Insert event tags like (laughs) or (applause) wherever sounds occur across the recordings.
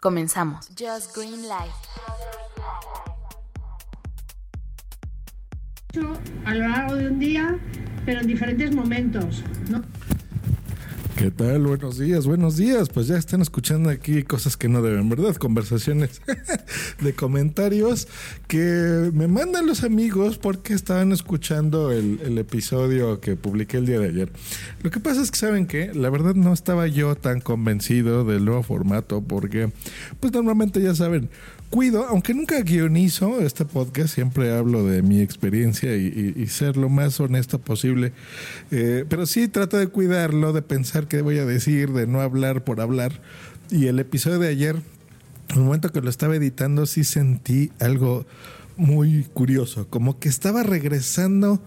Comenzamos. Just Green Life. A lo largo de un día, pero en diferentes momentos, ¿no? ¿Qué tal? Buenos días, buenos días. Pues ya están escuchando aquí cosas que no deben, ¿verdad? Conversaciones (laughs) de comentarios que me mandan los amigos porque estaban escuchando el, episodio que publiqué el día de ayer. Lo que pasa es que, ¿saben que La verdad no estaba yo tan convencido del nuevo formato porque, pues normalmente ya saben, cuido, aunque nunca guionizo este podcast, siempre hablo de mi experiencia y, ser lo más honesto posible. Eh, pero sí trato de cuidarlo, de pensar qué voy a decir, de no hablar por hablar. Y el episodio de ayer, en el momento que lo estaba editando, sí sentí algo muy curioso, como que estaba regresando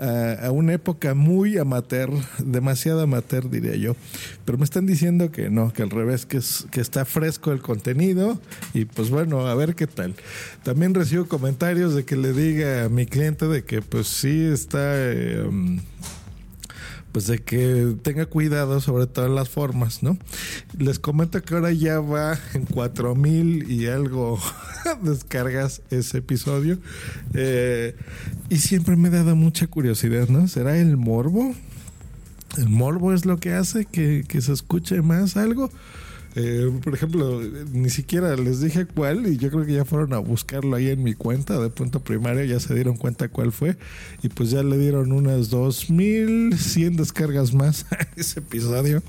a, una época muy amateur, demasiado amateur diría yo. Pero me están diciendo que no, que al revés, que, es, que está fresco el contenido y pues bueno, a ver qué tal. También recibo comentarios de que le diga a mi cliente de que pues sí está... Eh, pues de que tenga cuidado sobre todas las formas, ¿no? Les comento que ahora ya va en cuatro mil y algo descargas ese episodio. Eh, y siempre me ha dado mucha curiosidad, ¿no? ¿Será el morbo? ¿El morbo es lo que hace que, que se escuche más algo? Eh, por ejemplo, ni siquiera les dije cuál y yo creo que ya fueron a buscarlo ahí en mi cuenta de punto primario, ya se dieron cuenta cuál fue y pues ya le dieron unas 2100 descargas más (laughs) a ese episodio.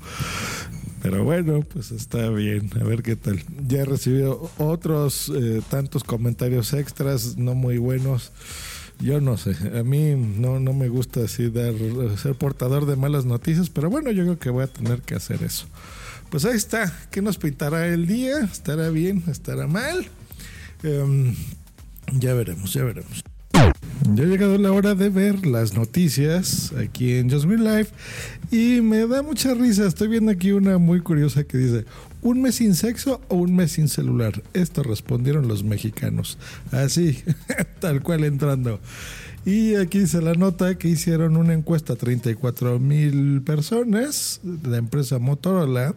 Pero bueno, pues está bien, a ver qué tal. Ya he recibido otros eh, tantos comentarios extras, no muy buenos. Yo no sé, a mí no, no me gusta así dar, ser portador de malas noticias, pero bueno, yo creo que voy a tener que hacer eso. Pues ahí está. ¿Qué nos pintará el día? ¿Estará bien? ¿Estará mal? Em, ya veremos, ya veremos. Ya ha llegado la hora de ver las noticias aquí en Just Life y me da mucha risa. Estoy viendo aquí una muy curiosa que dice: ¿Un mes sin sexo o un mes sin celular? Esto respondieron los mexicanos. Así, (laughs) tal cual entrando. Y aquí dice la nota que hicieron una encuesta a 34 mil personas de la empresa Motorola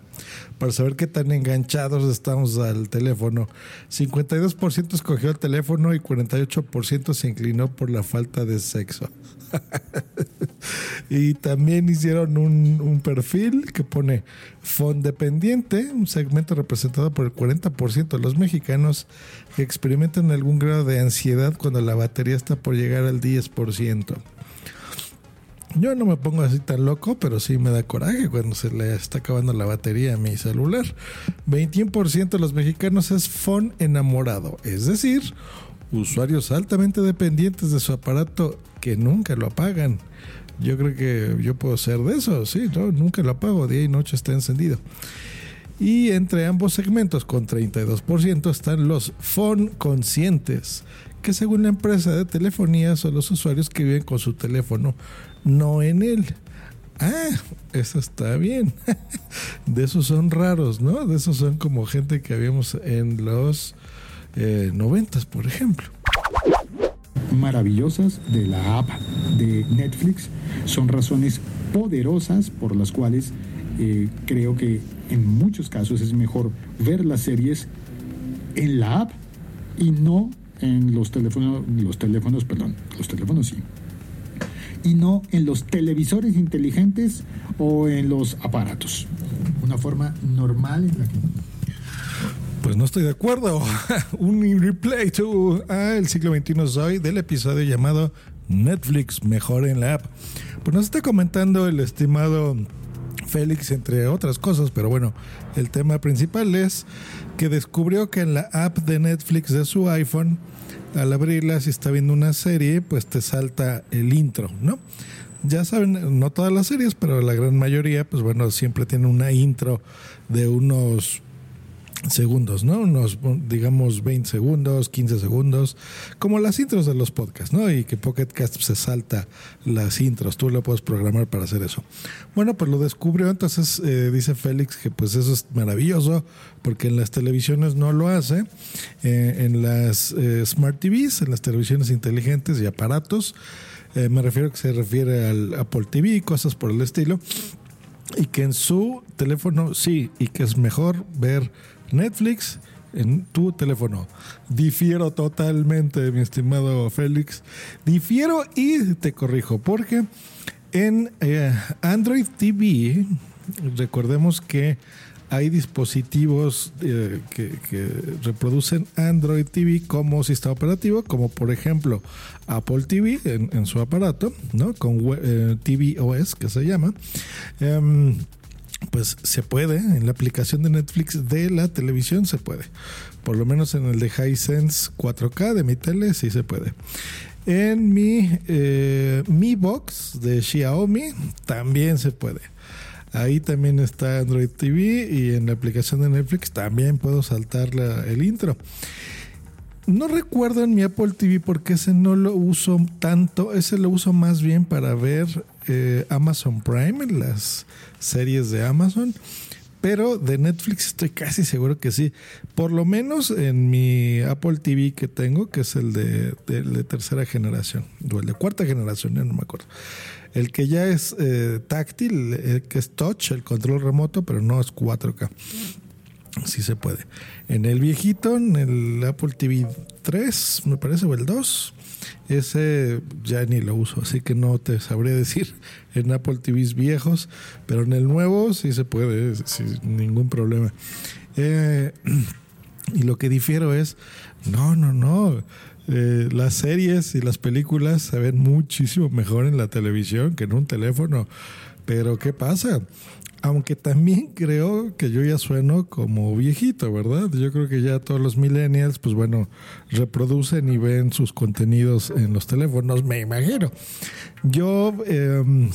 para saber qué tan enganchados estamos al teléfono. 52% escogió el teléfono y 48% se inclinó por la falta de sexo. (laughs) y también hicieron un, perfil que pone Fondependiente, un segmento representado por el 40% de los mexicanos que experimentan algún grado de ansiedad cuando la batería está por llegar al 10%. Yo no me pongo así tan loco, pero sí me da coraje cuando se le está acabando la batería a mi celular. 21% de los mexicanos es phone enamorado, es decir, usuarios altamente dependientes de su aparato que nunca lo apagan. Yo creo que yo puedo ser de eso, sí, no, nunca lo apago, día y noche está encendido. Y entre ambos segmentos, con 32%, están los phone conscientes, que según la empresa de telefonía son los usuarios que viven con su teléfono, no en él. Ah, eso está bien. (laughs) De esos son raros, ¿no? De esos son como gente que habíamos en los eh, noventas, por ejemplo. Maravillosas de la app de Netflix son razones poderosas por las cuales eh, creo que en muchos casos es mejor ver las series en la app y no en los teléfonos, los teléfonos, perdón, los teléfonos sí, y no en los televisores inteligentes o en los aparatos. Una forma normal en la que pues no estoy de acuerdo. (laughs) Un replay to ah, el siglo XXI soy del episodio llamado Netflix mejor en la app. Pues nos está comentando el estimado Félix, entre otras cosas, pero bueno, el tema principal es que descubrió que en la app de Netflix de su iPhone, al abrirla, si está viendo una serie, pues te salta el intro, ¿no? Ya saben, no todas las series, pero la gran mayoría, pues bueno, siempre tiene una intro de unos segundos, ¿no? Unos, digamos, 20 segundos, 15 segundos, como las intros de los podcasts, ¿no? Y que Pocket Cast se salta las intros, tú lo puedes programar para hacer eso. Bueno, pues lo descubrió, entonces eh, dice Félix que pues eso es maravilloso, porque en las televisiones no lo hace, eh, en las eh, Smart TVs, en las televisiones inteligentes y aparatos, me refiero que se refiere al Apple TV y cosas por el estilo, y que en su teléfono sí, y que es mejor ver Netflix en tu teléfono. Difiero totalmente, mi estimado Félix. Difiero y te corrijo, porque en eh, Android TV, recordemos que hay dispositivos eh, que, reproducen Android TV como sistema operativo, como por ejemplo Apple TV en, su aparato, ¿no? Con eh, TV OS que se llama. Em, pues se puede, en la aplicación de Netflix de la televisión se puede. Por lo menos en el de Hisense 4K de mi tele sí se puede. En mi eh, Mi Box de Xiaomi también se puede. Ahí también está Android TV y en la aplicación de Netflix también puedo saltar el intro. No recuerdo en mi Apple TV porque ese no lo uso tanto, ese lo uso más bien para ver eh, Amazon Prime, las series de Amazon. Pero de Netflix estoy casi seguro que sí. Por lo menos en mi Apple TV que tengo, que es el de, tercera generación, o el de cuarta generación, no me acuerdo. El que ya es eh, táctil, el que es touch, el control remoto, pero no es 4K. Sí se puede. En el viejito, en el Apple TV 3, me parece, o el 2, ese ya ni lo uso, así que no te sabría decir (laughs) en Apple TVs viejos, pero en el nuevo sí se puede, sin ningún problema. Eh, (clears throat) y lo que difiero es, no, no, no. Eh, las series y las películas se ven muchísimo mejor en la televisión que en un teléfono. Pero ¿qué pasa? Aunque también creo que yo ya sueno como viejito, ¿verdad? Yo creo que ya todos los millennials, pues bueno, reproducen y ven sus contenidos en los teléfonos, me imagino. Yo, em,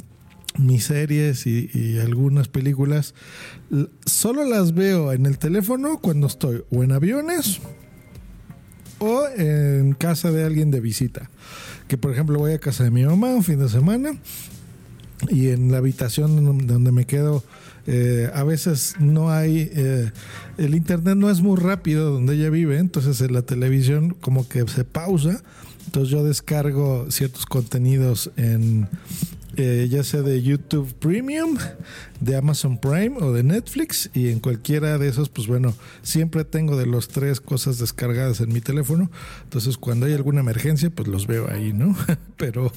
mis series y, algunas películas, solo las veo en el teléfono cuando estoy o en aviones o en casa de alguien de visita. Que por ejemplo voy a casa de mi mamá un fin de semana y en la habitación donde me quedo eh, a veces no hay eh, el internet no es muy rápido donde ella vive entonces en la televisión como que se pausa. Entonces yo descargo ciertos contenidos en eh, ya sea de YouTube Premium, de Amazon Prime o de Netflix y en cualquiera de esos, pues bueno, siempre tengo de los tres cosas descargadas en mi teléfono. Entonces cuando hay alguna emergencia, pues los veo ahí, ¿no? (laughs) Pero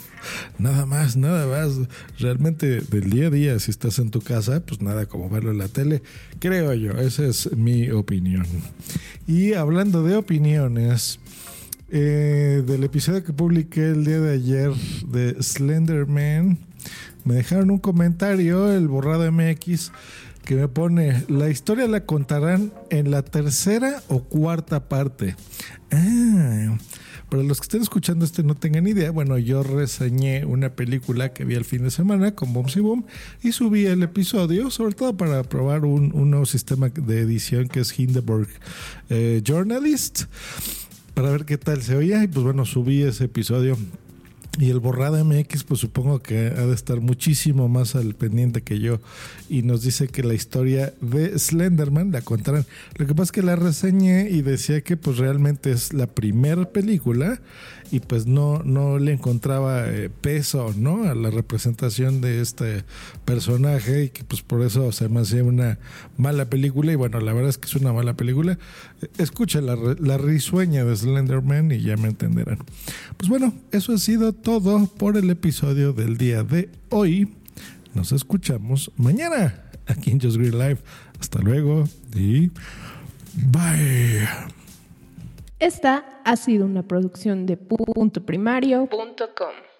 nada más, nada más. Realmente del día a día, si estás en tu casa, pues nada como verlo en la tele, creo yo. Esa es mi opinión. Y hablando de opiniones, eh, del episodio que publiqué el día de ayer de Slenderman, me dejaron un comentario, el borrado MX, que me pone, la historia la contarán en la tercera o cuarta parte. Ah, para los que estén escuchando este no tengan idea, bueno, yo reseñé una película que vi el fin de semana con Boom y Boom y subí el episodio, sobre todo para probar un, nuevo sistema de edición que es Hindenburg eh, Journalist para ver qué tal se oía. Y pues bueno, subí ese episodio. Y el borrado MX, pues supongo que ha de estar muchísimo más al pendiente que yo. Y nos dice que la historia de Slenderman la contarán. Lo que pasa es que la reseñé y decía que pues realmente es la primera película y pues no, no le encontraba eh, peso ¿no? a la representación de este personaje y que pues por eso se me hacía una mala película y bueno, la verdad es que es una mala película. Escucha la, la risueña de Slenderman y ya me entenderán. Pues bueno, eso ha sido todo por el episodio del día de hoy. Nos escuchamos mañana aquí en Just Green Live. Hasta luego y bye. Esta ha sido una producción de puntoprimario.com.